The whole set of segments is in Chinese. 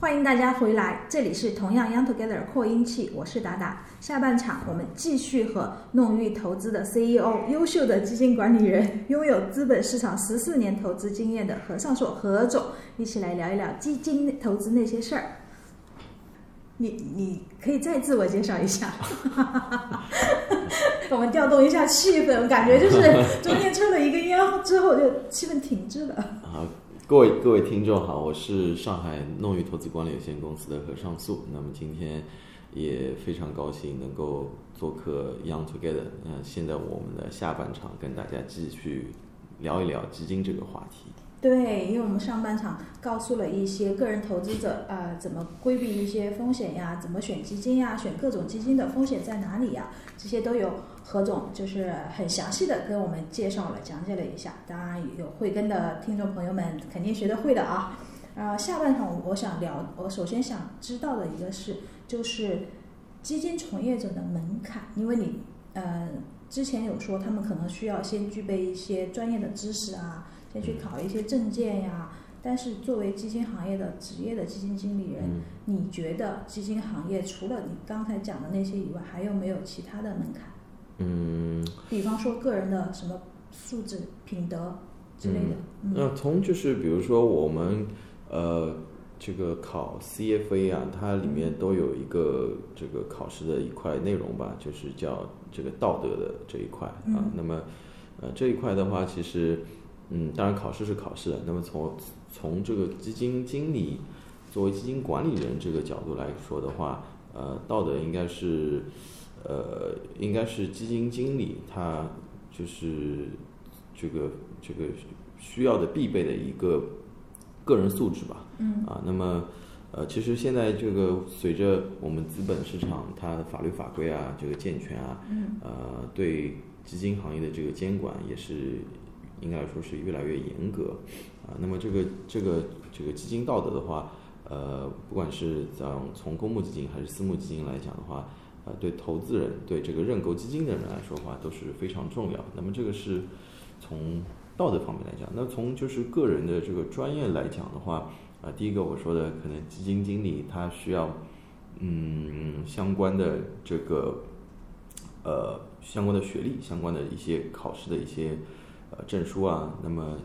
欢迎大家回来，这里是同样 Young Together 扩音器，我是达达。下半场我们继续和弄玉投资的 CEO、优秀的基金管理人、拥有资本市场十四年投资经验的何尚硕何总一起来聊一聊基金投资那些事儿。你你可以再自我介绍一下，我们调动一下气氛，感觉就是中间抽了一根烟之后就气氛停滞了。各位各位听众好，我是上海弄玉投资管理有限公司的何尚素。那么今天也非常高兴能够做客 Young Together。嗯、现在我们的下半场跟大家继续聊一聊基金这个话题。对，因为我们上半场告诉了一些个人投资者，呃，怎么规避一些风险呀，怎么选基金呀，选各种基金的风险在哪里呀，这些都有何总就是很详细的跟我们介绍了、讲解了一下。当然有慧根的听众朋友们肯定学得会的啊。呃，下半场我想聊，我首先想知道的一个是，就是基金从业者的门槛，因为你呃之前有说他们可能需要先具备一些专业的知识啊。先去考一些证件呀，但是作为基金行业的职业的基金经理人，嗯你觉得基金行业除了你刚才讲的那些以外，还有没有其他的门槛？嗯，比方说个人的什么素质、品德之类的。嗯那从就是比如说我们呃这个考 CFA 啊，它里面都有一个这个考试的一块内容吧，就是叫这个道德的这一块啊。嗯那么呃这一块的话，其实嗯，当然考试是考试，那么从从这个基金经理作为基金管理人这个角度来说的话，呃，道德应该是呃应该是基金经理他就是这个这个需要的必备的一个个人素质吧。嗯啊，那么呃，其实现在这个随着我们资本市场它的法律法规啊，这个健全啊，嗯呃，对基金行业的这个监管也是应该说是越来越严格啊。那么这个这个这个基金道德的话，呃，不管是从从公募基金还是私募基金来讲的话，对投资人对这个认购基金的人来说的话都是非常重要。那么这个是从道德方面来讲，那从就是个人的这个专业来讲的话，啊、第一个我说的可能基金经理他需要嗯相关的这个呃相关的学历、相关的一些考试的一些呃证书啊，那么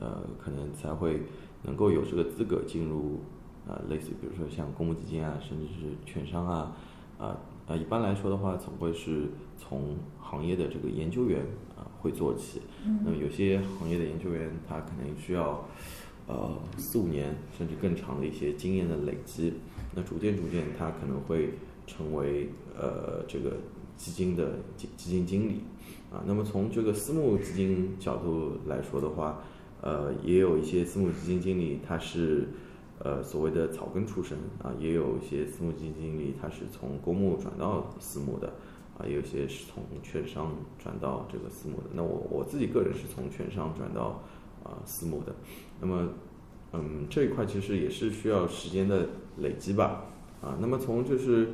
呃可能才会能够有这个资格进入啊、类似于比如说像公募基金啊，甚至是券商啊，啊啊一般来说的话，总会是从行业的这个研究员啊会做起。那么有些行业的研究员，他可能需要呃四五年甚至更长的一些经验的累积，那逐渐逐渐他可能会成为呃这个基金的基基金经理啊。那么从这个私募基金角度来说的话，呃也有一些私募基金经理他是呃所谓的草根出身啊，也有一些私募基金经理他是从公募转到私募的。啊，也有些是从券商转到这个私募的。那我我自己个人是从券商转到啊、私募的。那么，嗯，这一块其实也是需要时间的累积吧。啊，那么从就是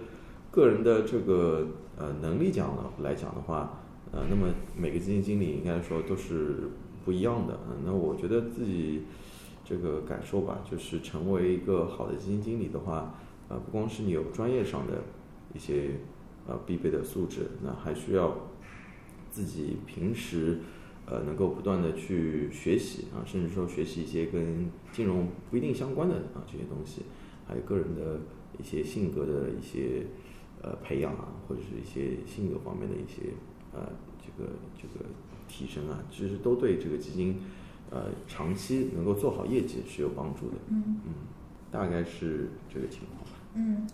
个人的这个呃能力讲呢来讲的话，呃，那么每个基金经理应该说都是不一样的。嗯，那我觉得自己这个感受吧，就是成为一个好的基金经理的话，呃，不光是你有专业上的一些呃必备的素质，那还需要自己平时呃能够不断的去学习啊，甚至说学习一些跟金融不一定相关的啊这些东西，还有个人的一些性格的一些呃培养啊，或者是一些性格方面的一些呃这个这个提升啊，其实都对这个基金呃长期能够做好业绩是有帮助的。嗯嗯，大概是这个情况吧。嗯，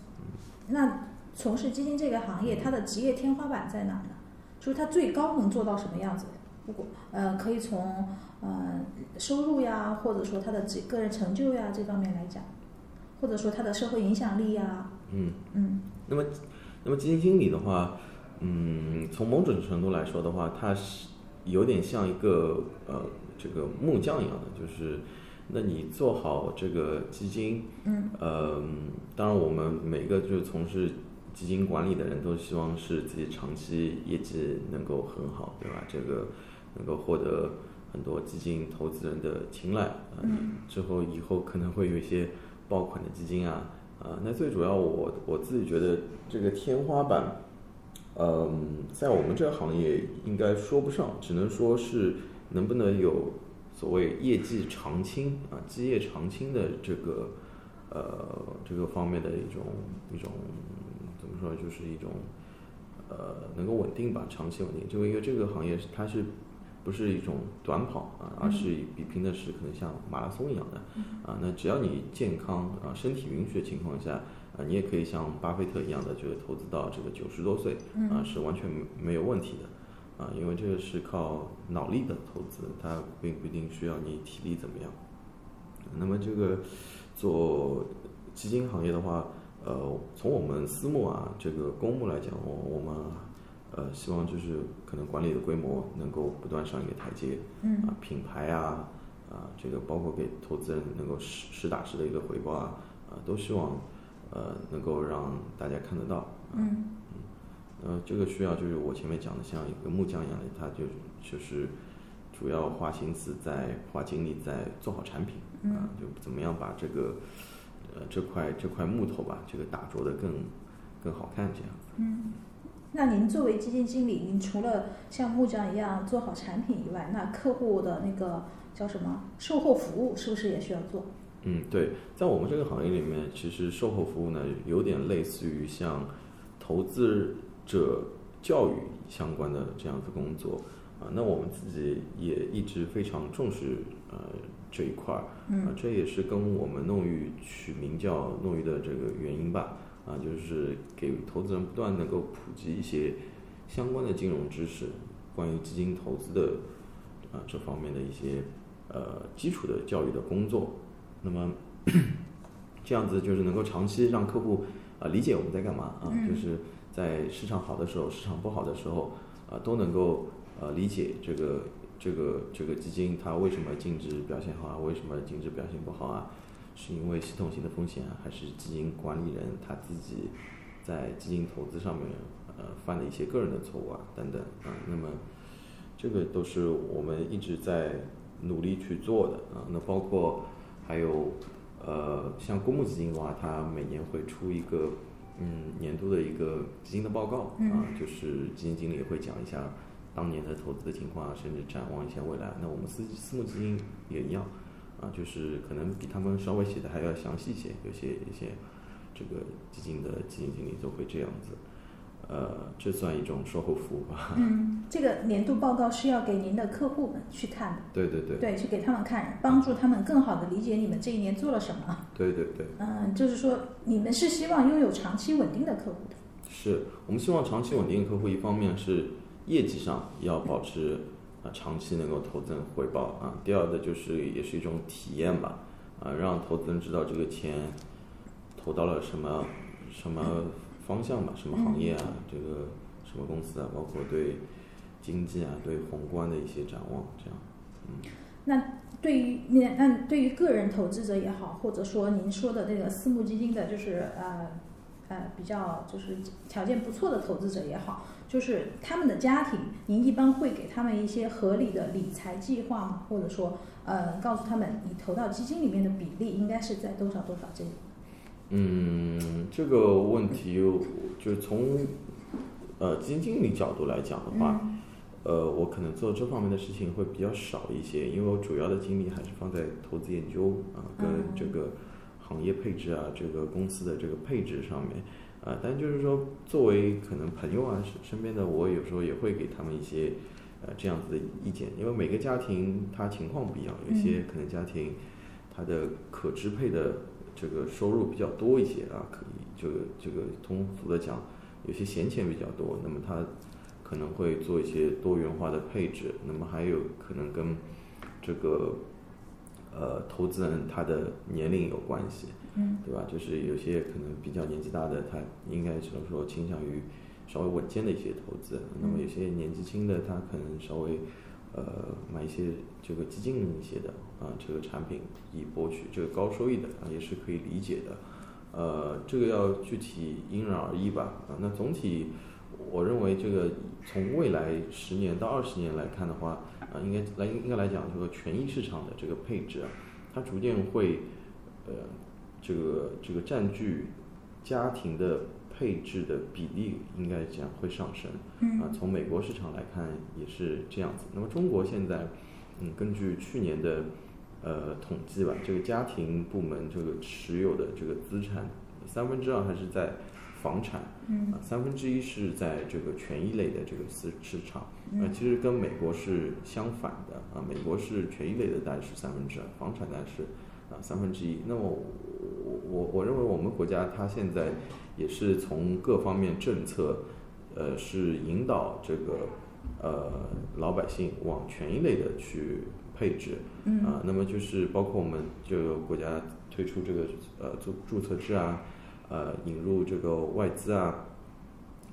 那从事基金这个行业，它的职业天花板在哪呢？就是它最高能做到什么样子？不过呃，可以从呃收入呀，或者说他的职个人成就呀这方面来讲，或者说他的社会影响力呀，嗯。嗯那么，那么基金经理的话，嗯，从某种程度来说的话，他是有点像一个呃这个木匠一样的，就是，那你做好这个基金，嗯呃，当然我们每个就是从事基金管理的人都希望是自己长期业绩能够很好，对吧？这个能够获得很多基金投资人的青睐啊，嗯之后以后可能会有一些爆款的基金啊，啊，那最主要我我自己觉得这个天花板，嗯，在我们这个行业应该说不上，只能说是能不能有所谓业绩长青啊，基业长青的这个呃这个方面的一种一种怎么说，就是一种呃能够稳定吧，长期稳定，就因为这个行业它是。不是一种短跑啊，而是比拼的是可能像马拉松一样的啊。那只要你健康啊，身体允许的情况下啊，你也可以像巴菲特一样的就是投资到这个九十多岁啊，是完全没有问题的啊。因为这个是靠脑力的投资，它并不一定需要你体力怎么样。那么这个做基金行业的话，呃，从我们私募啊这个公募来讲，我我们。呃，希望就是可能管理的规模能够不断上一个台阶，嗯，啊，品牌啊，啊，这个包括给投资人能够实实打实的一个回报啊，啊，都希望呃能够让大家看得到，嗯，嗯，呃，这个需要就是我前面讲的像一个木匠一样的，他就就是主要花心思在花精力在做好产品，啊，就怎么样把这个呃这块这块木头吧，这个打琢的更更好看这样子，嗯。那您作为基金经理，您除了像木匠一样做好产品以外，那客户的那个叫什么售后服务是不是也需要做？嗯，对，在我们这个行业里面，其实售后服务呢，有点类似于像投资者教育相关的这样子工作啊。那我们自己也一直非常重视呃这一块儿，啊，这也是跟我们弄玉取名叫弄玉的这个原因吧。啊，就是给投资人不断能够普及一些相关的金融知识，关于基金投资的啊这方面的一些呃基础的教育的工作。那么 这样子就是能够长期让客户啊理解我们在干嘛啊，就是在市场好的时候、市场不好的时候啊都能够呃理解这个这个这个基金它为什么净值表现好啊，为什么净值表现不好啊。是因为系统性的风险，还是基金管理人他自己在基金投资上面呃犯了一些个人的错误啊等等啊？那么这个都是我们一直在努力去做的啊。那包括还有呃像公募基金的话，它每年会出一个嗯年度的一个基金的报告啊，就是基金经理会讲一下当年的投资的情况啊，甚至展望一下未来。那我们私私募基金也一样。啊，就是可能比他们稍微写的还要详细一些，有些一些这个基金的基金经理都会这样子，呃，这算一种售后服务吧。嗯，这个年度报告是要给您的客户们去看的。对对对。对，去给他们看，帮助他们更好的理解你们这一年做了什么。对对对。嗯，就是说你们是希望拥有长期稳定的客户的。是我们希望长期稳定的客户，一方面是业绩上要保持。啊，长期能够投资人回报啊。第二的就是也是一种体验吧，啊，让投资人知道这个钱投到了什么什么方向吧，什么行业啊，这个什么公司啊，包括对经济啊、对宏观的一些展望，这样。嗯。那对于那那对于个人投资者也好，或者说您说的那个私募基金的，就是呃呃比较就是条件不错的投资者也好。就是他们的家庭，您一般会给他们一些合理的理财计划吗？或者说，呃，告诉他们你投到基金里面的比例应该是在多少多少这？嗯，这个问题就从呃基金经理角度来讲的话，呃，我可能做这方面的事情会比较少一些，因为我主要的精力还是放在投资研究啊，跟这个行业配置啊，这个公司的这个配置上面。啊，但就是说，作为可能朋友啊，身身边的我有时候也会给他们一些，呃，这样子的意见，因为每个家庭他情况不一样，有些可能家庭他的可支配的这个收入比较多一些啊，可以就这个通俗的讲，有些闲钱比较多，那么他可能会做一些多元化的配置，那么还有可能跟这个。呃，投资人他的年龄有关系，嗯，对吧？就是有些可能比较年纪大的，他应该只能说倾向于稍微稳健的一些投资。那么有些年纪轻的，他可能稍微呃买一些这个激进一些的啊，这个产品以博取这个高收益的啊，也是可以理解的。呃，这个要具体因人而异吧。啊，那总体我认为这个从未来十年到二十年来看的话。啊，应该来应该来讲，这个权益市场的这个配置啊，它逐渐会，呃，这个这个占据家庭的配置的比例应该讲会上升。啊，从美国市场来看也是这样子。那么中国现在，嗯，根据去年的呃统计吧，这个家庭部门这个持有的这个资产三分之二还是在房产，啊，三分之一是在这个权益类的这个市市场。啊，其实跟美国是相反的啊，美国是权益类的大概是三分之二，房产大概是啊三分之一。那么我我我认为我们国家它现在也是从各方面政策。呃，是引导这个呃老百姓往权益类的去配置，啊，那么就是包括我们就国家推出这个呃注注册制啊，呃引入这个外资啊，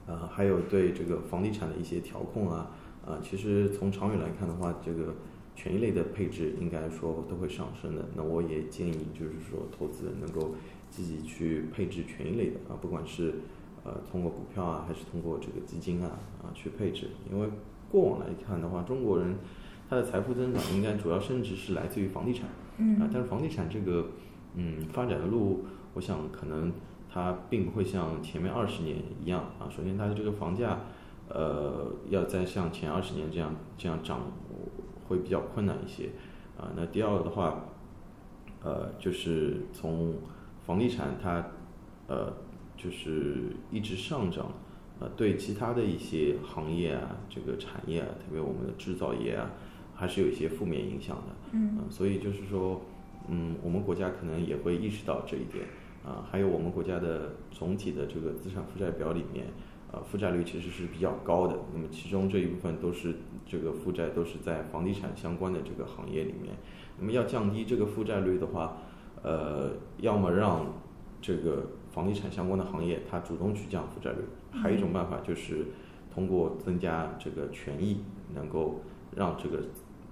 啊还有对这个房地产的一些调控啊，啊其实从长远来看的话，这个权益类的配置应该说都会上升的。那我也建议就是说投资人能够积极去配置权益类的啊，不管是。呃，通过股票啊，还是通过这个基金啊啊去配置？因为过往来看的话，中国人他的财富增长应该主要升值是来自于房地产，嗯啊，但是房地产这个嗯发展的路，我想可能它并不会像前面二十年一样啊。首先，它的这个房价呃要再像前二十年这样这样涨，会比较困难一些啊。那第二个的话，呃，就是从房地产它呃。就是一直上涨，呃，对其他的一些行业啊，这个产业啊，特别我们的制造业啊，还是有一些负面影响的。嗯，所以就是说，嗯，我们国家可能也会意识到这一点。啊，还有我们国家的总体的这个资产负债表里面，呃，负债率其实是比较高的。那么其中这一部分都是这个负债都是在房地产相关的这个行业里面。那么要降低这个负债率的话，呃，要么让这个。房地产相关的行业，它主动去降负债率，还有一种办法就是通过增加这个权益，能够让这个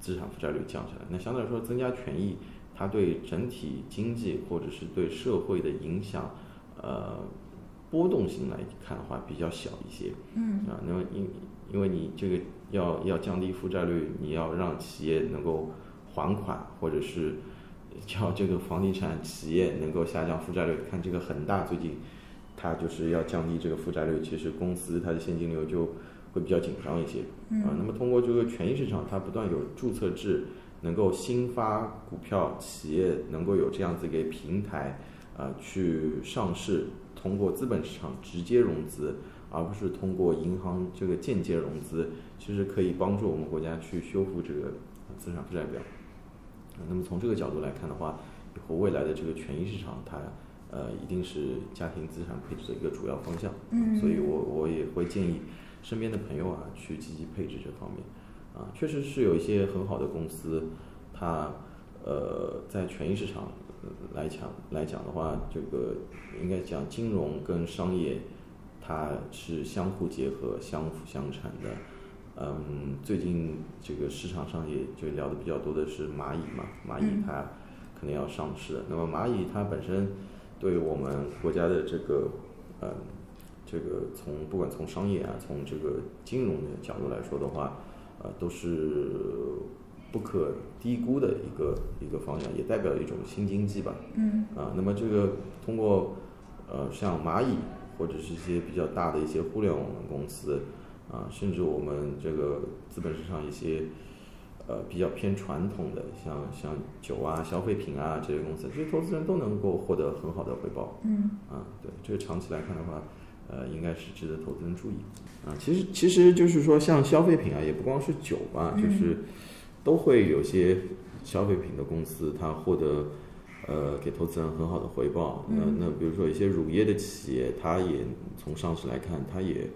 资产负债率降下来。那相对来说，增加权益，它对整体经济或者是对社会的影响，呃，波动性来看的话比较小一些。嗯。啊，那么因因为你这个要要降低负债率，你要让企业能够还款，或者是。叫这个房地产企业能够下降负债率，看这个恒大最近，它就是要降低这个负债率，其实公司它的现金流就会比较紧张一些啊。那么通过这个权益市场，它不断有注册制，能够新发股票，企业能够有这样子一个平台啊去上市，通过资本市场直接融资，而不是通过银行这个间接融资，其实可以帮助我们国家去修复这个资产负债表。那么从这个角度来看的话，以后未来的这个权益市场，它呃一定是家庭资产配置的一个主要方向。嗯，所以我我也会建议身边的朋友啊去积极配置这方面。啊，确实是有一些很好的公司，它呃在权益市场来讲来讲的话，这个应该讲金融跟商业它是相互结合、相辅相成的。嗯，最近这个市场上也就聊的比较多的是蚂蚁嘛，蚂蚁它可能要上市。那么蚂蚁它本身对我们国家的这个嗯，这个从不管从商业啊，从这个金融的角度来说的话，呃，都是不可低估的一个一个方向，也代表一种新经济吧。嗯。啊，那么这个通过呃像蚂蚁或者是一些比较大的一些互联网公司。啊，甚至我们这个资本市场一些，呃，比较偏传统的，像像酒啊、消费品啊这些公司，这些投资人都能够获得很好的回报。嗯。啊，对，这个长期来看的话，呃，应该是值得投资人注意。啊，其实其实就是说，像消费品啊，也不光是酒吧，就是都会有些消费品的公司，它获得呃给投资人很好的回报。那那比如说一些乳业的企业，它也从上市来看，它也。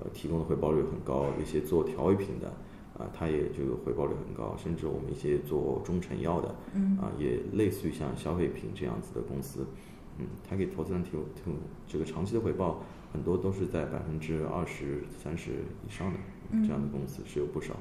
呃，提供的回报率很高，一些做调味品的，啊，它也这个回报率很高，甚至我们一些做中成药的，嗯，啊，也类似于像消费品这样子的公司，嗯，它给投资人提供提供这个长期的回报，很多都是在百分之二十三十以上的，这样的公司是有不少。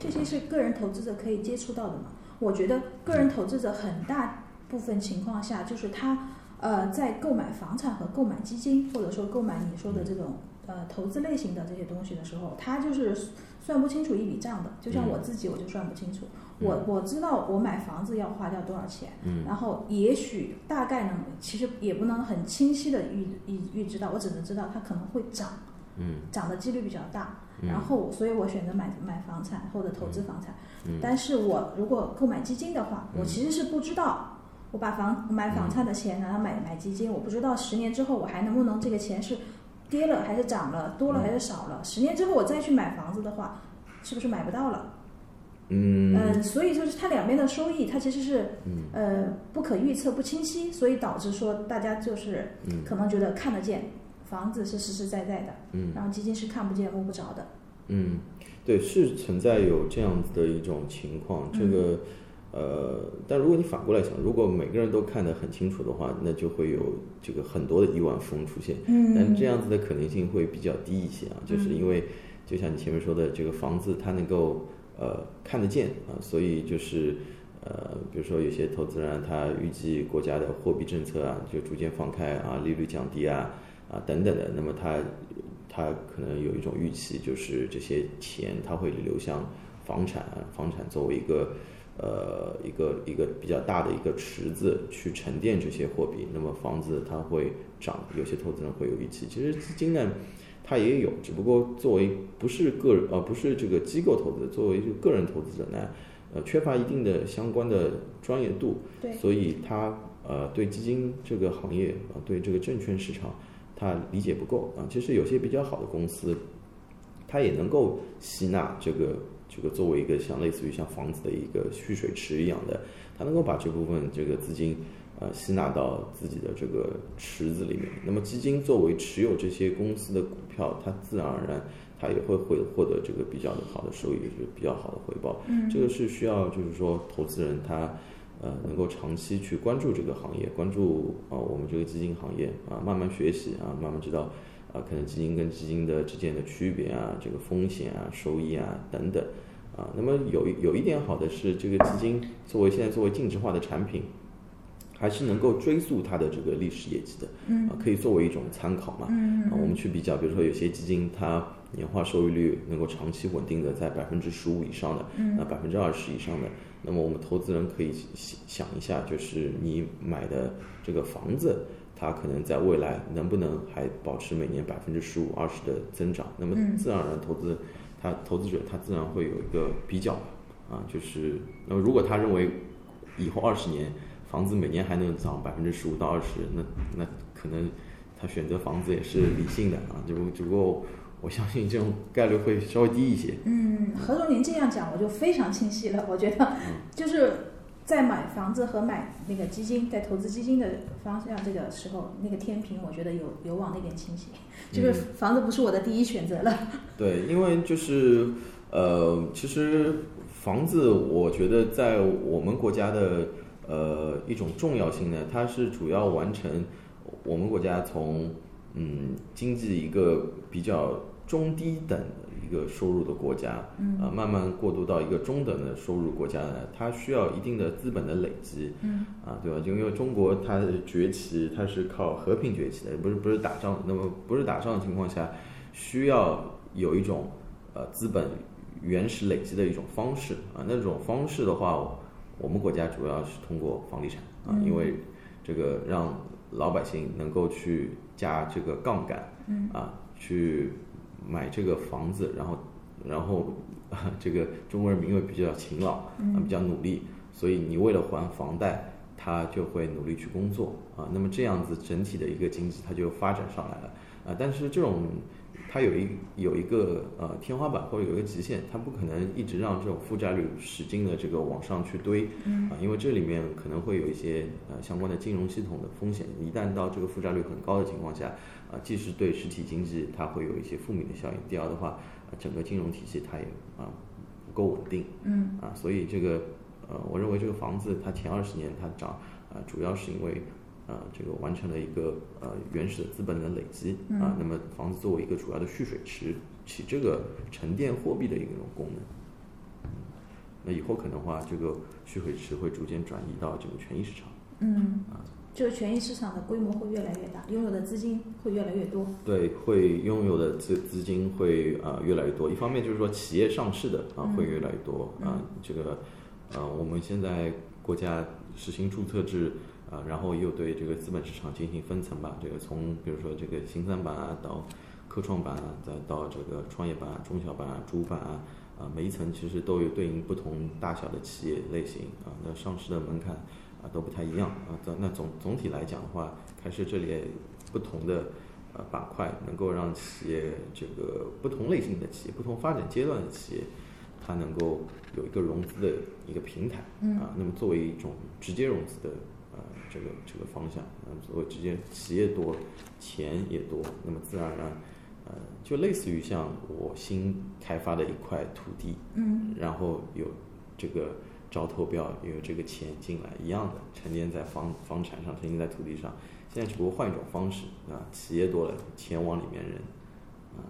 这些是个人投资者可以接触到的吗？我觉得个人投资者很大部分情况下就是他呃在购买房产和购买基金，或者说购买你说的这种。呃投资类型的这些东西的时候，他就是算不清楚一笔账的。就像嗯我自己，我就算不清楚。嗯我我知道我买房子要花掉多少钱，嗯然后也许大概能，其实也不能很清晰的预预预知到，我只能知道它可能会涨，嗯涨的几率比较大。嗯然后，所以我选择买买房产或者投资房产。嗯但是我如果购买基金的话，嗯我其实是不知道，我把房买房产的钱拿来买买基金，我不知道十年之后我还能不能这个钱是跌了还是涨了，多了还是少了。十年之后我再去买房子的话，是不是买不到了？嗯呃，所以就是它两边的收益，它其实是嗯呃不可预测、不清晰，所以导致说大家就是嗯可能觉得看得见，房子是实实在在的，嗯然后基金是看不见摸不着的。嗯，对，是存在有这样子的一种情况。这个呃，但如果你反过来想，如果每个人都看得很清楚的话，那就会有这个很多的亿万富翁出现。嗯但这样子的可能性会比较低一些啊，就是因为就像你前面说的，这个房子它能够呃看得见啊，所以就是呃，比如说有些投资人啊他预计国家的货币政策啊就逐渐放开啊，利率降低啊啊等等的，那么他他可能有一种预期，就是这些钱它会流向房产，房产作为一个。呃，一个一个比较大的一个池子去沉淀这些货币，那么房子它会涨，有些投资人会有预期。其实资金呢，它也有，只不过作为不是个人呃不是这个机构投资，作为这个个人投资者呢，呃缺乏一定的相关的专业度，对所以他呃对基金这个行业啊、对这个证券市场他理解不够啊。其实有些比较好的公司，它也能够吸纳这个这个作为一个像类似于像房子的一个蓄水池一样的，它能够把这部分这个资金呃吸纳到自己的这个池子里面。那么基金作为持有这些公司的股票，它自然而然它也会会获得这个比较的好的收益，就是比较好的回报。嗯这个是需要就是说投资人他呃能够长期去关注这个行业，关注啊、我们这个基金行业啊，慢慢学习啊，慢慢知道啊可能基金跟基金的之间的区别啊，这个风险啊、收益啊等等啊。那么有有一点好的是，这个基金作为现在作为净值化的产品。还是能够追溯它的这个历史业绩的，嗯啊，可以作为一种参考嘛。嗯啊，我们去比较，比如说有些基金它年化收益率能够长期稳定的在百分之十五以上的，嗯那百分之二十以上的，那么我们投资人可以想想一下，就是你买的这个房子，它可能在未来能不能还保持每年百分之十五、二十的增长？那么嗯自然而然投资，他投资者他自然会有一个比较啊，就是那么如果他认为以后二十年房子每年还能涨百分之十五到二十，那那可能他选择房子也是理性的啊，只不只不过我相信这种概率会稍微低一些。嗯，何总您这样讲我就非常清晰了。我觉得就是在买房子和买那个基金，在投资基金的方向这个时候，那个天平我觉得有有往那边倾斜，就是房子不是我的第一选择了。对，因为就是呃，其实房子，我觉得在我们国家的呃一种重要性呢，它是主要完成我们国家从嗯经济一个比较中低等的一个收入的国家，嗯啊、慢慢过渡到一个中等的收入国家呢，它需要一定的资本的累积，嗯啊，对吧？就因为中国它的崛起，它是靠和平崛起的，不是不是打仗。那么不是打仗的情况下，需要有一种呃资本原始累积的一种方式啊。那种方式的话，我们国家主要是通过房地产啊，嗯因为这个让老百姓能够去加这个杠杆，嗯啊，去买这个房子，然后然后 这个中国人民因为比较勤劳，啊，嗯比较努力，所以你为了还房贷，他就会努力去工作啊。那么这样子整体的一个经济它就发展上来了啊。但是这种它有一有一个呃天花板或者有一个极限，它不可能一直让这种负债率使劲的这个往上去堆嗯啊，因为这里面可能会有一些呃相关的金融系统的风险。一旦到这个负债率很高的情况下，啊，既是对实体经济它会有一些负面的效应，第二的话，啊整个金融体系它也啊不够稳定。嗯啊，所以这个呃，我认为这个房子它前二十年它涨啊、主要是因为呃这个完成了一个呃原始的资本的累积啊，嗯那么房子作为一个主要的蓄水池，起这个沉淀货币的一种功能。嗯那以后可能的话，这个蓄水池会逐渐转移到这个权益市场。嗯就是权益市场的规模会越来越大，拥有的资金会越来越多。对，会拥有的资资金会啊、越来越多。一方面就是说企业上市的啊、会越来越多啊、这个呃我们现在国家实行注册制啊、然后又对这个资本市场进行分层吧。这个从比如说这个新三板啊到科创板啊，再到这个创业板啊、中小板啊、主板啊。啊，每一层其实都有对应不同大小的企业类型啊，那上市的门槛啊都不太一样啊。那那总总体来讲的话，还是这里不同的呃板块，能够让企业这个不同类型的企业、不同发展阶段的企业，它能够有一个融资的一个平台啊。那么作为一种直接融资的呃这个这个方向那么，作为直接企业多，钱也多，那么自然而然。呃，就类似于像我新开发的一块土地，嗯，然后有这个招投标，也有这个钱进来一样的，沉淀在房房产上，沉淀在土地上。现在只不过换一种方式啊，企业多了，钱往里面扔，啊，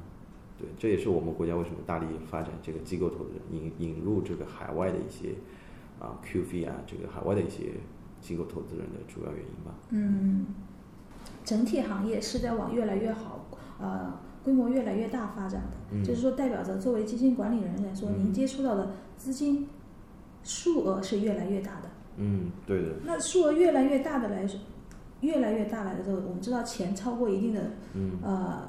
对，这也是我们国家为什么大力发展这个机构投资人，引引入这个海外的一些啊 QF 啊，这个海外的一些机构投资人的主要原因吧。嗯，整体行业是在往越来越好，呃，规模越来越大发展的。嗯就是说，代表着作为基金管理人来说，您接触到的资金数额是越来越大的。嗯，对的，那数额越来越大的来说，越来越大来的时候，我们知道钱超过一定的嗯呃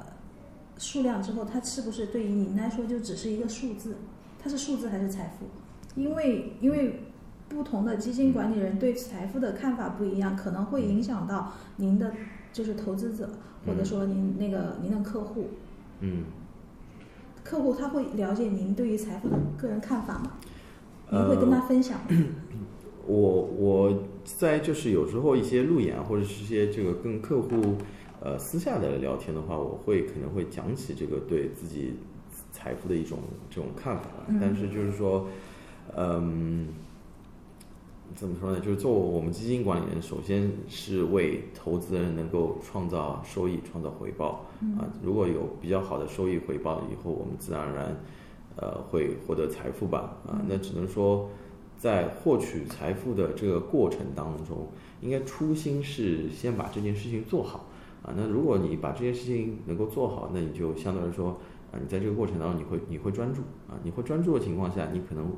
数量之后，它是不是对于您来说就只是一个数字？它是数字还是财富？因为因为不同的基金管理人对财富的看法不一样，可能会影响到您的就是投资者，或者说您那个您的客户。嗯。客户他会了解您对于财富的个人看法吗？您呃会跟他分享吗？我我在就是有时候一些路演啊或者是一些这个跟客户呃私下的聊天的话，我会可能会讲起这个对自己财富的一种这种看法，嗯但是就是说，嗯。怎么说呢？就是做我们基金管理人，首先是为投资人能够创造收益、创造回报啊。如果有比较好的收益回报以后，我们自然而然呃会获得财富吧啊。那只能说，在获取财富的这个过程当中，应该初心是先把这件事情做好啊。那如果你把这件事情能够做好，那你就相对来说啊，你在这个过程当中你会你会专注啊，你会专注的情况下，你可能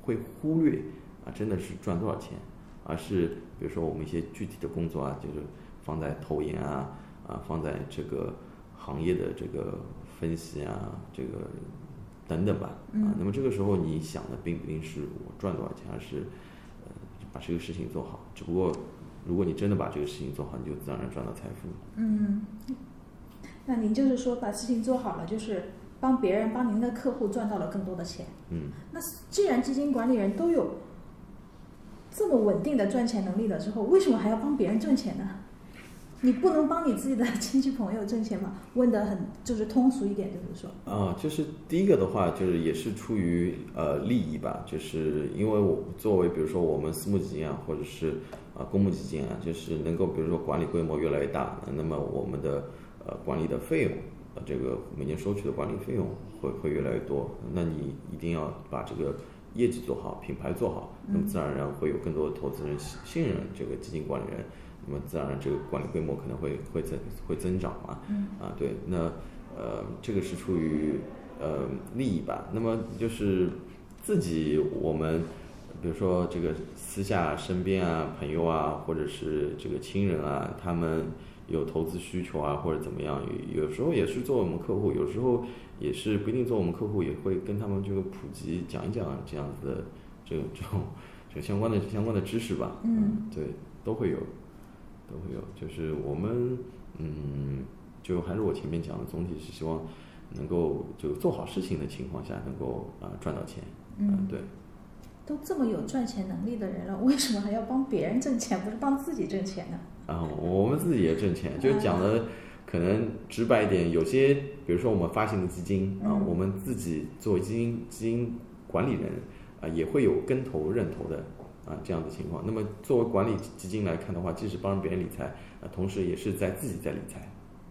会忽略啊，真的是赚多少钱，而是比如说我们一些具体的工作啊，就是放在投研啊啊，放在这个行业的这个分析啊，这个等等吧啊。那么这个时候你想的并不一定是我赚多少钱，而是呃把这个事情做好。只不过如果你真的把这个事情做好，你就自然而然赚到财富。嗯，那您就是说把事情做好了，就是帮别人、帮您的客户赚到了更多的钱。嗯，那既然基金管理人都有这么稳定的赚钱能力了之后，为什么还要帮别人赚钱呢？你不能帮你自己的 亲戚朋友挣钱吗？问的很就是通俗一点，就是说，啊，就是第一个的话，就是也是出于呃利益吧，就是因为我作为比如说我们私募基金啊，或者是啊公募基金啊，就是能够比如说管理规模越来越大，那么我们的呃管理的费用，呃这个每年收取的管理费用会会越来越多，那你一定要把这个业绩做好，品牌做好，那么自然而然会有更多的投资人信信任这个基金管理人。那么自然而然这个管理规模可能会会增会增长嘛，啊对，那呃这个是出于呃利益吧。那么就是自己我们比如说这个私下身边啊朋友啊，或者是这个亲人啊，他们有投资需求啊或者怎么样，有有时候也是做我们客户，有时候也是不一定做我们客户，也会跟他们这个普及讲一讲这样子的这种这种这相关的相关的知识吧。嗯，对，都会有。都会有，就是我们，嗯，就还是我前面讲的，总体是希望能够就做好事情的情况下，能够啊、赚到钱，嗯对，都这么有赚钱能力的人了，为什么还要帮别人挣钱，不是帮自己挣钱呢？啊，我们自己也挣钱，就讲的可能直白一点，有些比如说我们发行的基金啊，嗯我们自己作为基金基金管理人啊，也会有跟投认投的啊这样的情况。那么作为管理基金来看的话，既是帮别人理财啊，同时也是在自己在理财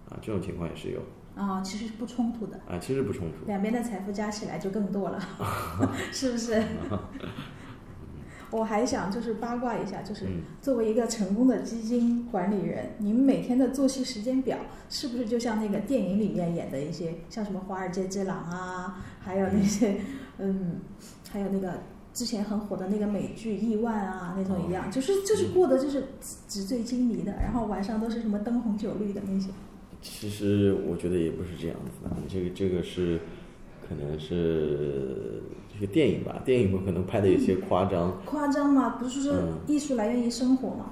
啊，这种情况也是有啊、其实是不冲突的，啊，其实不冲突。两边的财富加起来就更多了，是不是？我还想就是八卦一下，就是嗯作为一个成功的基金管理人，您每天的作息时间表是不是就像那个电影里面演的一些，像什么《华尔街之狼》啊，还有那些，嗯，还有那个之前很火的那个美剧《亿万》啊那种一样，就是就是过的就是纸醉金迷的，然后晚上都是什么灯红酒绿的那些。其实我觉得也不是这样子的，这个这个是可能是这个电影吧，电影可能拍的有些夸张。夸张吗？不是说嗯艺术来源于生活吗？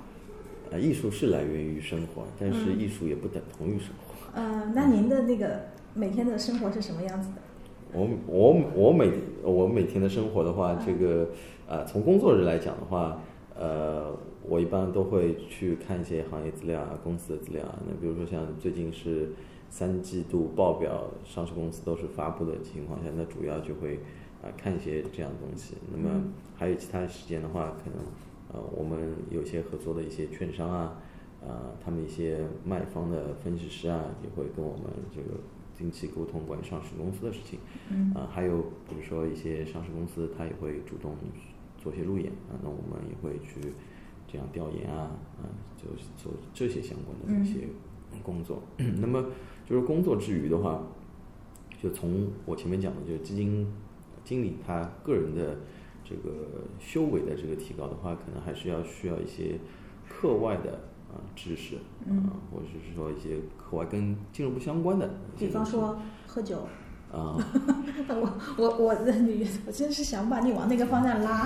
啊，艺术是来源于生活，但是嗯艺术也不等同于生活。呃，那您的那个每天的生活是什么样子的？我我我每我每天的生活的话，这个呃，从工作日来讲的话，呃，我一般都会去看一些行业资料啊、公司的资料啊。那比如说像最近是三季度报表，上市公司都是发布的情况下，那主要就会啊、看一些这样的东西。那么嗯还有其他时间的话，可能呃我们有些合作的一些券商啊，啊、他们一些卖方的分析师啊，也会跟我们这个定期沟通关于上市公司的事情。嗯啊，还有比如说一些上市公司，他也会主动做些路演啊，那我们也会去这样调研啊，啊，就是做这些相关的一些工作。那么就是工作之余的话，就从我前面讲的，就是基金经理他个人的这个修为的这个提高的话，可能还是要需要一些课外的啊知识啊，或者是说一些课外跟金融不相关的比方说喝酒。啊。我我我你我真是想把你往那个方向拉。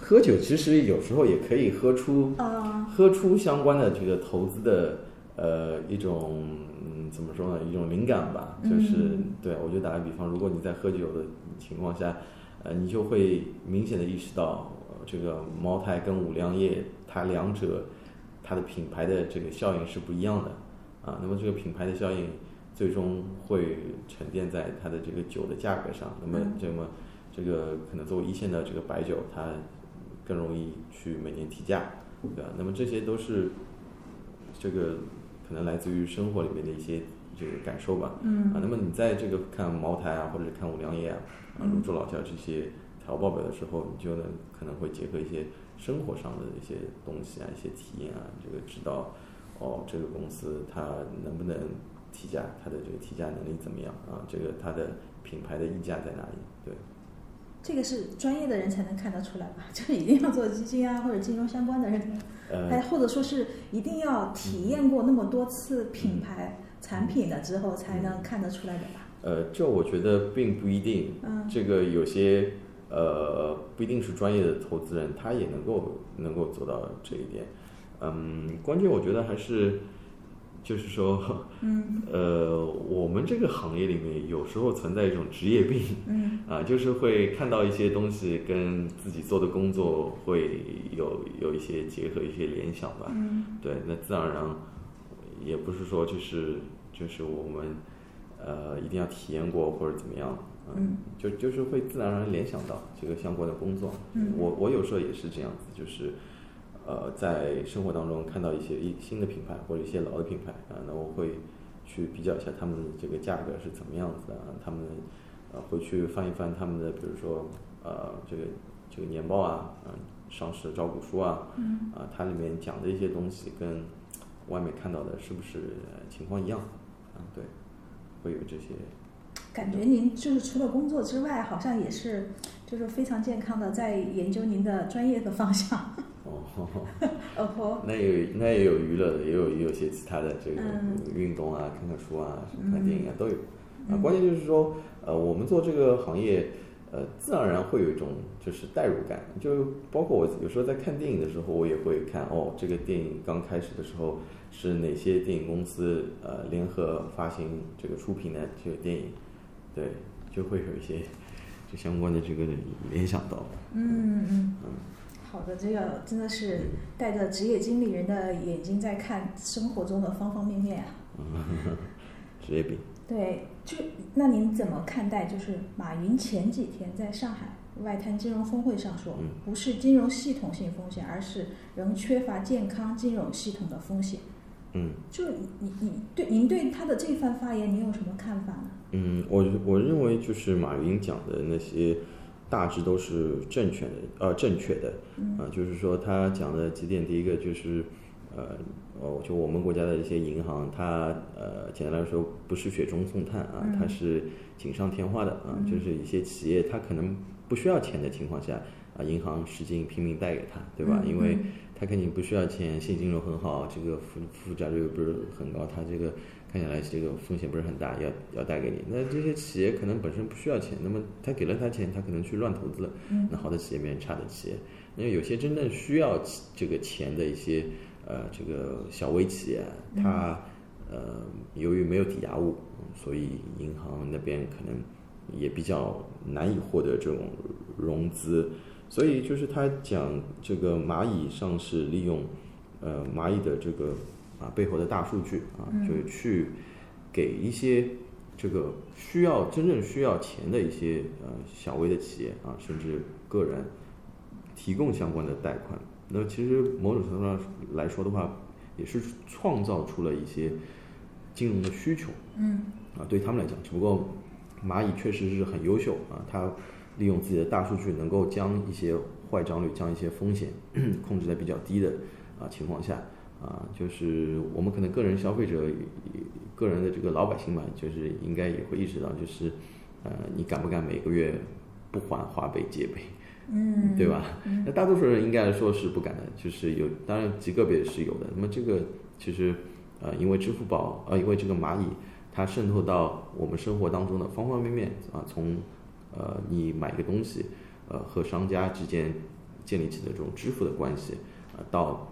喝酒其实有时候也可以喝出啊喝出相关的这个投资的呃一种嗯怎么说呢一种灵感吧，就是、嗯对我就打个比方，如果你在喝酒的情况下，呃你就会明显的意识到、呃这个茅台跟五粮液它两者它的品牌的这个效应是不一样的啊，那么这个品牌的效应最终会沉淀在它的这个酒的价格上，那么嗯这么这个可能作为一线的这个白酒，它更容易去每年提价，对吧？那么这些都是这个可能来自于生活里面的一些这个感受吧。嗯啊，那么你在这个看茅台啊，或者是看五粮液啊，泸州老窖这些财务报表的时候，你就能可能会结合一些生活上的一些东西啊，一些体验啊，这个知道哦，这个公司它能不能提价，它的这个提价能力怎么样啊？这个它的品牌的溢价在哪里？对。这个是专业的人才能看得出来吧？就是一定要做基金啊或者金融相关的人，呃还或者说是一定要体验过那么多次品牌产品了之后才能看得出来的吧？呃，这我觉得并不一定。嗯这个有些呃不一定是专业的投资人，他也能够能够做到这一点。嗯，关键我觉得还是就是说，嗯呃，我们这个行业里面有时候存在一种职业病嗯啊，就是会看到一些东西跟自己做的工作会有有一些结合、一些联想吧。嗯对，那自然而然也不是说就是就是我们呃一定要体验过或者怎么样，嗯就就是会自然而然联想到这个相关的工作。嗯我我有时候也是这样子，就是呃在生活当中看到一些一新的品牌或者一些老的品牌啊，那我会去比较一下他们的这个价格是怎么样子的啊，他们呃会去翻一翻他们的比如说呃这个这个年报啊，嗯上市的招股书啊，嗯啊，它里面讲的一些东西跟外面看到的是不是呃情况一样？啊，对，会有这些。感觉您就是除了工作之外，好像也是就是非常健康的在研究您的专业的方向。哦，哦吼，那也有那也有娱乐的，也有也有些其他的这个嗯。运动啊，看看书啊，什么看电影啊都有。啊，嗯。关键就是说，呃，我们做这个行业，呃，自然而然会有一种就是代入感，就包括我有时候在看电影的时候，我也会看哦，这个电影刚开始的时候是哪些电影公司呃联合发行这个出品的这个电影，对，就会有一些就相关的这个联想到。嗯嗯嗯，好的，这个真的是带着职业经理人的眼睛在看生活中的方方面面啊。职业病。对，就那您怎么看待？就是马云前几天在上海外滩金融峰会上说嗯，不是金融系统性风险，而是仍缺乏健康金融系统的风险。嗯。就你你你对您对他的这番发言，您有什么看法呢？嗯，我我认为就是马云讲的那些大致都是正确的，呃，正确的，啊，就是说他讲的几点，第一个就是，呃，哦，就我们国家的一些银行，它呃，简单来说不是雪中送炭啊，它是锦上添花的啊，就是一些企业它可能不需要钱的情况下，啊，银行使劲拼命贷给他，对吧？因为他肯定不需要钱，现金流很好，这个负负债率不是很高，他这个。看起来这个风险不是很大，要要贷给你。那这些企业可能本身不需要钱，那么他给了他钱，他可能去乱投资了。那好的企业变成差的企业。因为有些真正需要这个钱的一些呃这个小微企业，它呃由于没有抵押物，所以银行那边可能也比较难以获得这种融资。所以就是他讲这个蚂蚁上市利用呃蚂蚁的这个。啊，背后的大数据啊，就是去给一些这个需要真正需要钱的一些呃小微的企业啊，甚至个人提供相关的贷款。那其实某种程度上来说的话，也是创造出了一些金融的需求。嗯。啊，对他们来讲，只不过蚂蚁确实是很优秀啊，它利用自己的大数据，能够将一些坏账率、将一些风险 控制在比较低的啊情况下。啊，就是我们可能个人消费者、个人的这个老百姓嘛，就是应该也会意识到，就是呃，你敢不敢每个月不还花呗借呗？嗯，对吧？那大多数人应该来说是不敢的，就是有，当然极个别是有的。那么这个其实呃，因为支付宝呃，因为这个蚂蚁它渗透到我们生活当中的方方面面啊，从呃你买一个东西呃和商家之间建立起的这种支付的关系呃，到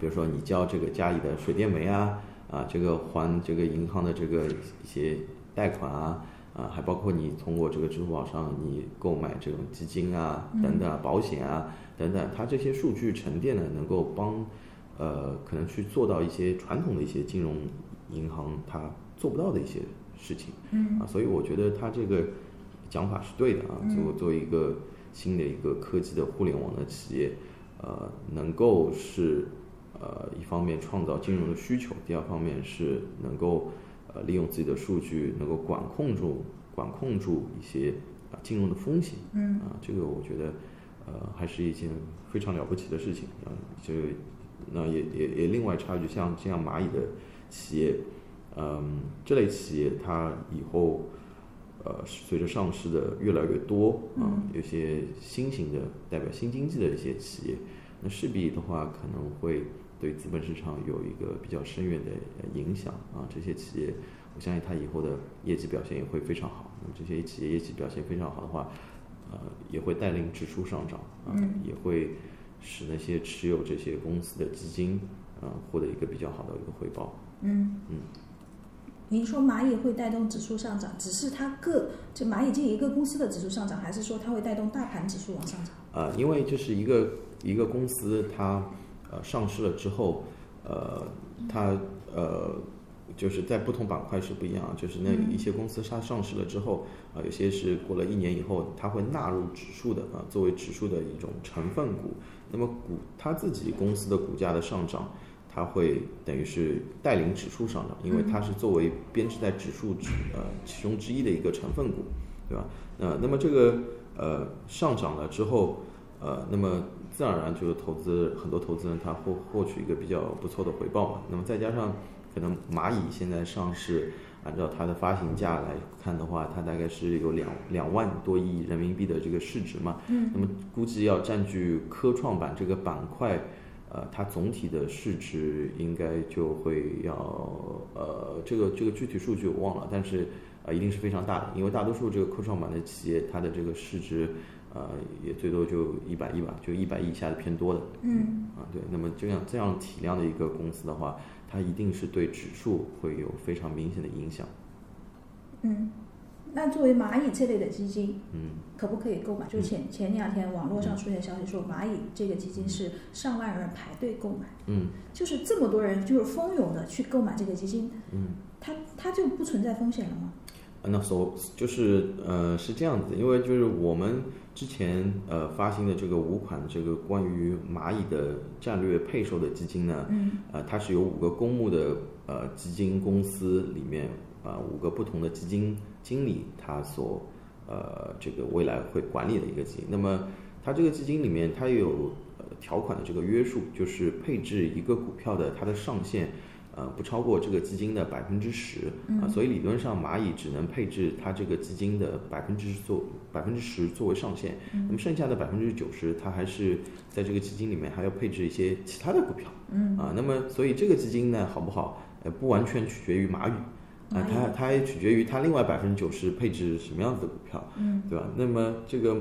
比如说你交这个家里的水电煤啊，啊，这个还这个银行的这个一些贷款啊，啊，还包括你通过这个支付宝上你购买这种基金啊等等保险啊等等，它这些数据沉淀呢，能够帮呃可能去做到一些传统的一些金融银行它做不到的一些事情，嗯，啊，所以我觉得它这个讲法是对的啊，作作为一个新的一个科技的互联网的企业，呃，能够是。呃，一方面创造金融的需求，第二方面是能够呃利用自己的数据，能够管控住管控住一些啊金融的风险。嗯啊，这个我觉得呃还是一件非常了不起的事情啊。就那也也也另外插一句，像像蚂蚁的企业，嗯，这类企业它以后呃随着上市的越来越多啊，有些新型的代表新经济的一些企业，那势必的话可能会。对资本市场有一个比较深远的影响啊，这些企业，我相信它以后的业绩表现也会非常好。那么这些企业业绩表现非常好的话，呃，也会带领指数上涨啊，也会使那些持有这些公司的基金啊获得一个比较好的一个回报。嗯嗯。您说蚂蚁会带动指数上涨，只是它个就蚂蚁这一个公司的指数上涨，还是说它会带动大盘指数往上涨？啊，因为就是一个一个公司它。呃，上市了之后，呃，它呃，就是在不同板块是不一样，就是那一些公司它上市了之后，啊，有些是过了一年以后，它会纳入指数的啊，作为指数的一种成分股。那么股它自己公司的股价的上涨，它会等于是带领指数上涨，因为它是作为编制在指数之呃其中之一的一个成分股，对吧？呃，那么这个呃上涨了之后，呃，那么。自然而然就是投资很多投资人他获获取一个比较不错的回报嘛。那么再加上可能蚂蚁现在上市，按照它的发行价来看的话，它大概是有两两万多亿人民币的这个市值嘛。嗯。那么估计要占据科创板这个板块，呃，它总体的市值应该就会要呃这个这个具体数据我忘了，但是呃一定是非常大的，因为大多数这个科创板的企业它的这个市值。呃，也最多就一百亿吧，就一百亿以下的偏多的。嗯。啊，对，那么这样这样体量的一个公司的话，它一定是对指数会有非常明显的影响。嗯，那作为蚂蚁这类的基金，嗯，可不可以购买？就前前两天网络上出现消息说，蚂蚁这个基金是上万人排队购买。嗯。就是这么多人，就是蜂拥的去购买这个基金。嗯。它它就不存在风险了吗？那所就是呃是这样子，因为就是我们。之前呃发行的这个五款这个关于蚂蚁的战略配售的基金呢，嗯呃它是由五个公募的呃基金公司里面啊五个不同的基金经理他所呃这个未来会管理的一个基金。那么它这个基金里面它有呃条款的这个约束，就是配置一个股票的它的上限。呃，不超过这个基金的百分之十啊，所以理论上蚂蚁只能配置它这个基金的百分之做百分之十作为上限，那么剩下的百分之九十，它还是在这个基金里面还要配置一些其他的股票，嗯啊，那么所以这个基金呢好不好，呃，不完全取决于蚂蚁，啊，它它也取决于它另外百分之九十配置什么样子的股票，嗯，对吧？那么这个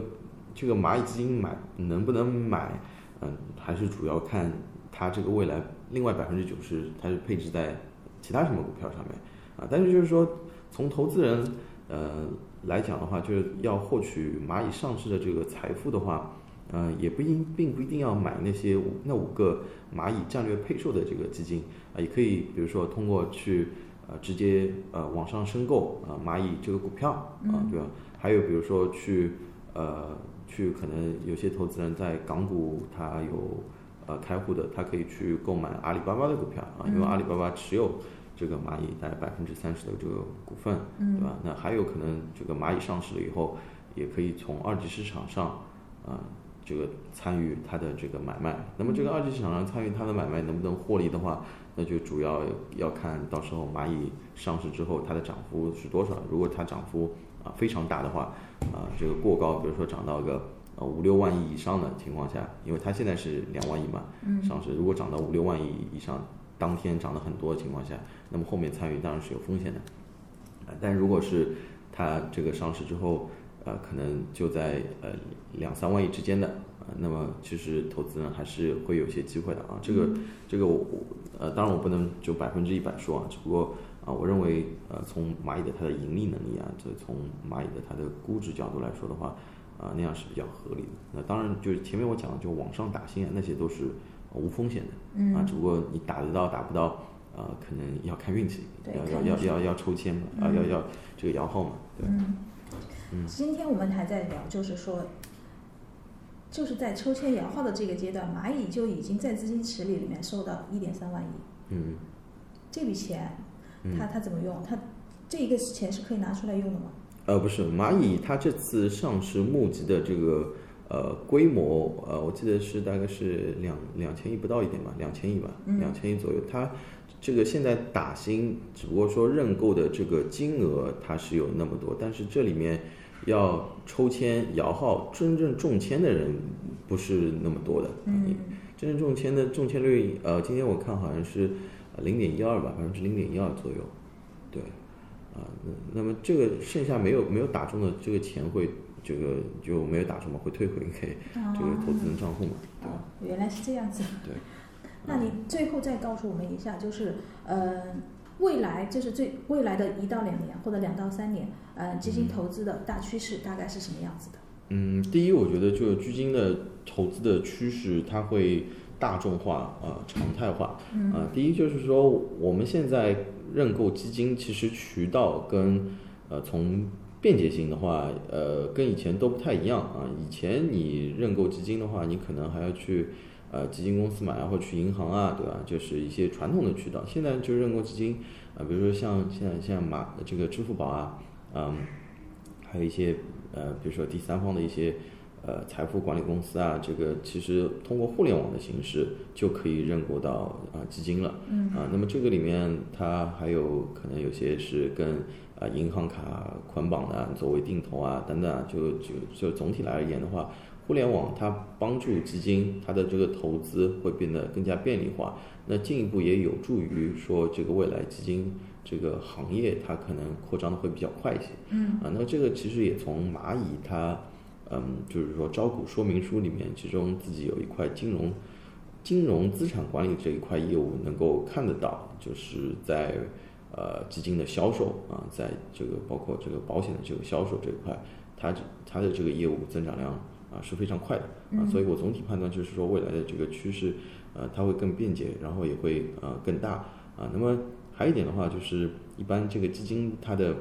这个蚂蚁基金买能不能买，嗯，还是主要看它这个未来。另外百分之九十，它是配置在其他什么股票上面啊？但是就是说，从投资人呃来讲的话，就是要获取蚂蚁上市的这个财富的话，呃，也不一并不一定要买那些那五个蚂蚁战略配售的这个基金啊，也可以比如说通过去呃直接呃网上申购啊蚂蚁这个股票啊，对吧？还有比如说去呃去可能有些投资人在港股他有。呃，开户的他可以去购买阿里巴巴的股票啊，因为阿里巴巴持有这个蚂蚁大概百分之三十的这个股份，对吧？那还有可能这个蚂蚁上市了以后，也可以从二级市场上啊这个参与它的这个买卖。那么这个二级市场上参与它的买卖能不能获利的话，那就主要要看到时候蚂蚁上市之后它的涨幅是多少。如果它涨幅啊非常大的话，啊这个过高，比如说涨到个。呃，五六万亿以上的情况下，因为它现在是两万亿嘛，上市如果涨到五六万亿以上，当天涨得很多的情况下，那么后面参与当然是有风险的。啊，但如果是它这个上市之后，呃，可能就在呃两三万亿之间的，啊，那么其实投资人还是会有些机会的啊。这个这个我呃，当然我不能就百分之一百说啊，只不过啊，我认为呃，从蚂蚁的它的盈利能力啊，这从蚂蚁的它的估值角度来说的话。啊，那样是比较合理的。那当然，就是前面我讲的，就网上打新啊，那些都是无风险的。啊，只不过你打得到打不到，呃，可能要看运气，要要要要要抽签嘛，啊，要要这个摇号嘛，对。嗯。嗯。今天我们还在聊，就是说，就是在抽签摇号的这个阶段，蚂蚁就已经在资金池里里面收到一点三万亿。嗯。这笔钱，他他怎么用？他这一个钱是可以拿出来用的吗？呃，不是，蚂蚁它这次上市募集的这个呃规模，呃，我记得是大概是两两千亿不到一点吧，两千亿吧，两千亿左右。它这个现在打新，只不过说认购的这个金额它是有那么多，但是这里面要抽签摇号，真正中签的人不是那么多的。嗯，真正中签的中签率，呃，今天我看好像是零点一二吧，百分之零点一二左右，对。啊，那那么这个剩下没有没有打中的这个钱会这个就没有打中嘛，会退回给这个投资人账户嘛？哦，原来是这样子。对。那你最后再告诉我们一下，就是呃，未来就是最未来的一到两年或者两到三年，呃，基金投资的大趋势大概是什么样子的？嗯，第一，我觉得就基金的投资的趋势，它会大众化啊，常态化。嗯。啊，第一就是说我们现在。认购基金其实渠道跟呃从便捷性的话，呃跟以前都不太一样啊。以前你认购基金的话，你可能还要去呃基金公司买啊，或去银行啊，对吧？就是一些传统的渠道。现在就认购基金啊，比如说像现在像马这个支付宝啊，嗯，还有一些呃比如说第三方的一些。呃，财富管理公司啊，这个其实通过互联网的形式就可以认购到啊基金了。嗯。啊，那么这个里面它还有可能有些是跟啊银行卡捆绑的，作为定投啊等等，就就就总体来而言的话，互联网它帮助基金它的这个投资会变得更加便利化，那进一步也有助于说这个未来基金这个行业它可能扩张的会比较快一些。嗯。啊，那这个其实也从蚂蚁它。嗯，就是说招股说明书里面，其中自己有一块金融、金融资产管理这一块业务能够看得到，就是在呃基金的销售啊，在这个包括这个保险的这个销售这一块，它它的这个业务增长量啊是非常快的啊，所以我总体判断就是说未来的这个趋势，呃，它会更便捷，然后也会呃更大啊。那么还有一点的话，就是一般这个基金它的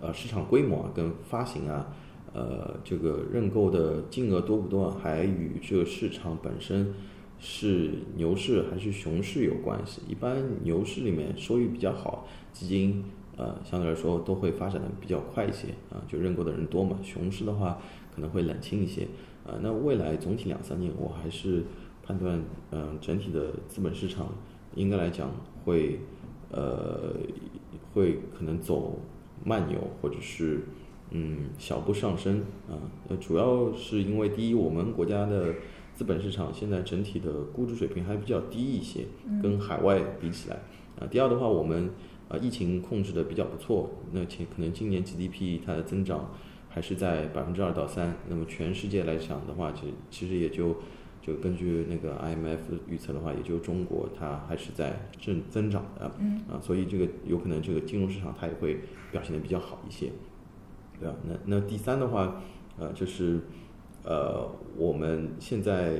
呃市场规模啊跟发行啊。呃，这个认购的金额多不多，还与这个市场本身是牛市还是熊市有关系。一般牛市里面收益比较好，基金呃，相对来说都会发展的比较快一些啊，就认购的人多嘛。熊市的话可能会冷清一些啊。那未来总体两三年，我还是判断，嗯，整体的资本市场应该来讲会，呃，会可能走慢牛，或者是嗯小步上升啊。呃，主要是因为第一，我们国家的资本市场现在整体的估值水平还比较低一些，跟海外比起来啊。第二的话，我们啊，疫情控制的比较不错，那前可能今年 GDP 它的增长还是在百分之二到三，那么全世界来讲的话，其实其实也就就根据那个 IMF 预测的话，也就中国它还是在正增长的，嗯，啊，所以这个有可能这个金融市场它也会表现的比较好一些，对吧？那那第三的话，呃，就是呃，我们现在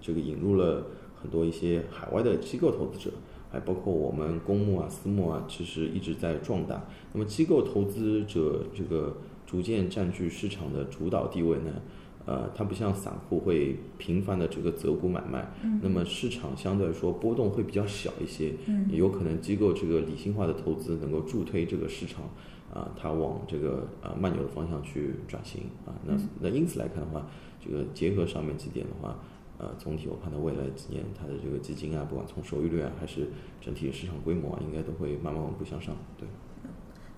这个引入了很多一些海外的机构投资者。还包括我们公募啊、私募啊，其实一直在壮大。那么机构投资者这个逐渐占据市场的主导地位呢？呃，它不像散户会频繁的这个择股买卖，那么市场相对来说波动会比较小一些。嗯，有可能机构这个理性化的投资能够助推这个市场啊，它往这个呃慢牛的方向去转型啊。那那因此来看的话，这个结合上面几点的话。呃，总体我看到未来几年它的这个基金啊，不管从收益率啊，还是整体市场规模啊，应该都会慢慢稳步向上。对，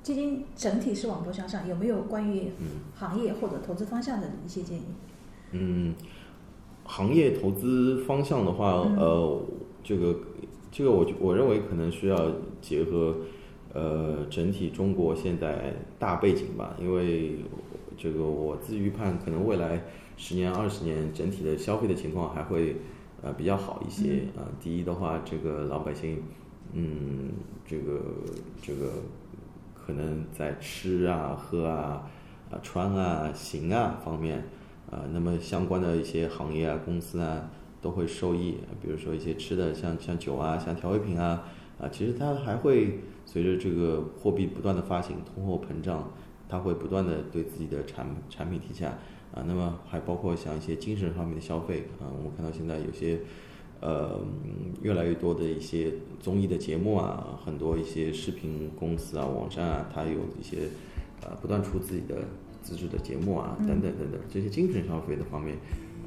基金整体是稳步向上，有没有关于嗯行业或者投资方向的一些建议？嗯，行业投资方向的话，嗯呃，这个这个我我认为可能需要结合呃整体中国现在大背景吧，因为这个我自预判可能未来。十年、二十年，整体的消费的情况还会呃比较好一些啊。第一的话，这个老百姓，嗯，这个这个可能在吃啊、喝啊、啊穿啊、行啊方面啊，那么相关的一些行业啊、公司啊都会受益。比如说一些吃的，像像酒啊、像调味品啊啊，其实它还会随着这个货币不断的发行、通货膨胀，它会不断的对自己的产产品提价。啊，那么还包括像一些精神方面的消费啊，我们看到现在有些，呃，越来越多的一些综艺的节目啊，很多一些视频公司啊、网站啊，它有一些呃不断出自己的自制的节目啊，等等等等，这些精神消费的方面，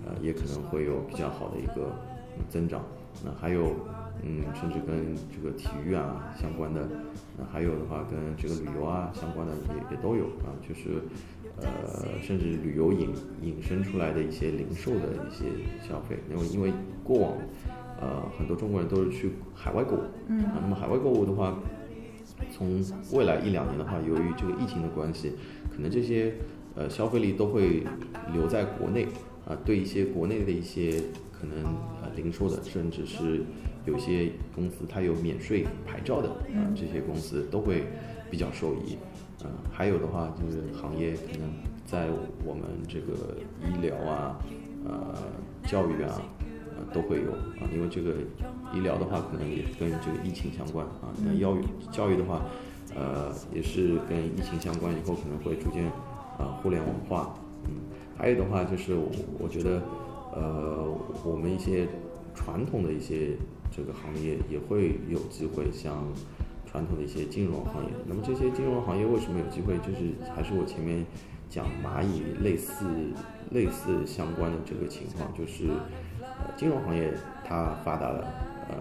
呃，也可能会有比较好的一个增长。那还有，嗯，甚至跟这个体育啊相关的，那还有的话跟这个旅游啊相关的也也都有啊，就是。呃，甚至旅游引引申出来的一些零售的一些消费，因为因为过往，呃，很多中国人都是去海外购物，嗯，那么海外购物的话，从未来一两年的话，由于这个疫情的关系，可能这些呃消费力都会留在国内，啊，对一些国内的一些可能呃零售的，甚至是有些公司它有免税牌照的啊，这些公司都会比较受益。嗯，还有的话就是行业可能在我们这个医疗啊、呃教育啊，呃都会有啊，因为这个医疗的话可能也跟这个疫情相关啊，那教育教育的话，呃也是跟疫情相关，以后可能会逐渐啊互联网化。嗯，还有的话就是我我觉得呃我们一些传统的一些这个行业也会有机会像。传统的一些金融行业，那么这些金融行业为什么有机会？就是还是我前面讲蚂蚁类似类似相关的这个情况，就是呃金融行业它发达了，呃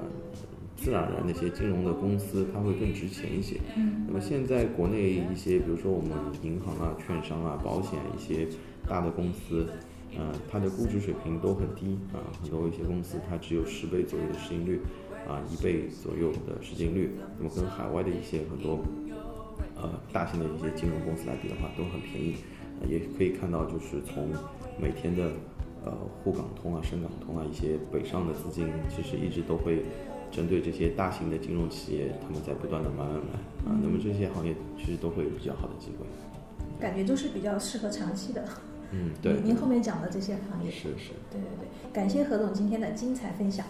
自然而然那些金融的公司它会更值钱一些。嗯。那么现在国内一些，比如说我们银行啊、券商啊、保险一些大的公司，呃它的估值水平都很低啊，很多一些公司它只有十倍左右的市盈率。啊，一倍左右的市净率，那么跟海外的一些很多呃大型的一些金融公司来比的话，都很便宜。也可以看到，就是从每天的呃沪港通啊、深港通啊一些北上的资金，其实一直都会针对这些大型的金融企业，他们在不断的买买买啊。那么这些行业其实都会有比较好的机会。感觉都是比较适合长期的。嗯，对。您后面讲的这些行业。是是。对对对，感谢何总今天的精彩分享。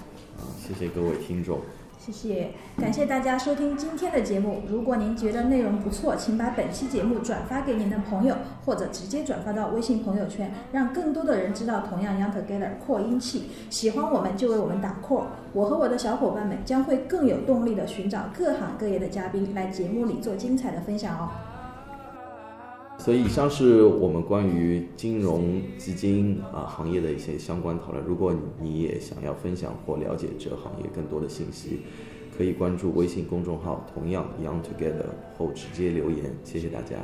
谢谢各位听众。谢谢，感谢大家收听今天的节目。如果您觉得内容不错，请把本期节目转发给您的朋友，或者直接转发到微信朋友圈，让更多的人知道同样 Young Together 扩音器。喜欢我们就为我们打 call，我和我的小伙伴们将会更有动力的寻找各行各业的嘉宾来节目里做精彩的分享哦。所以以上是我们关于金融基金啊行业的一些相关讨论。如果你也想要分享或了解这个行业更多的信息，可以关注微信公众号，同样 Young Together 后直接留言。谢谢大家。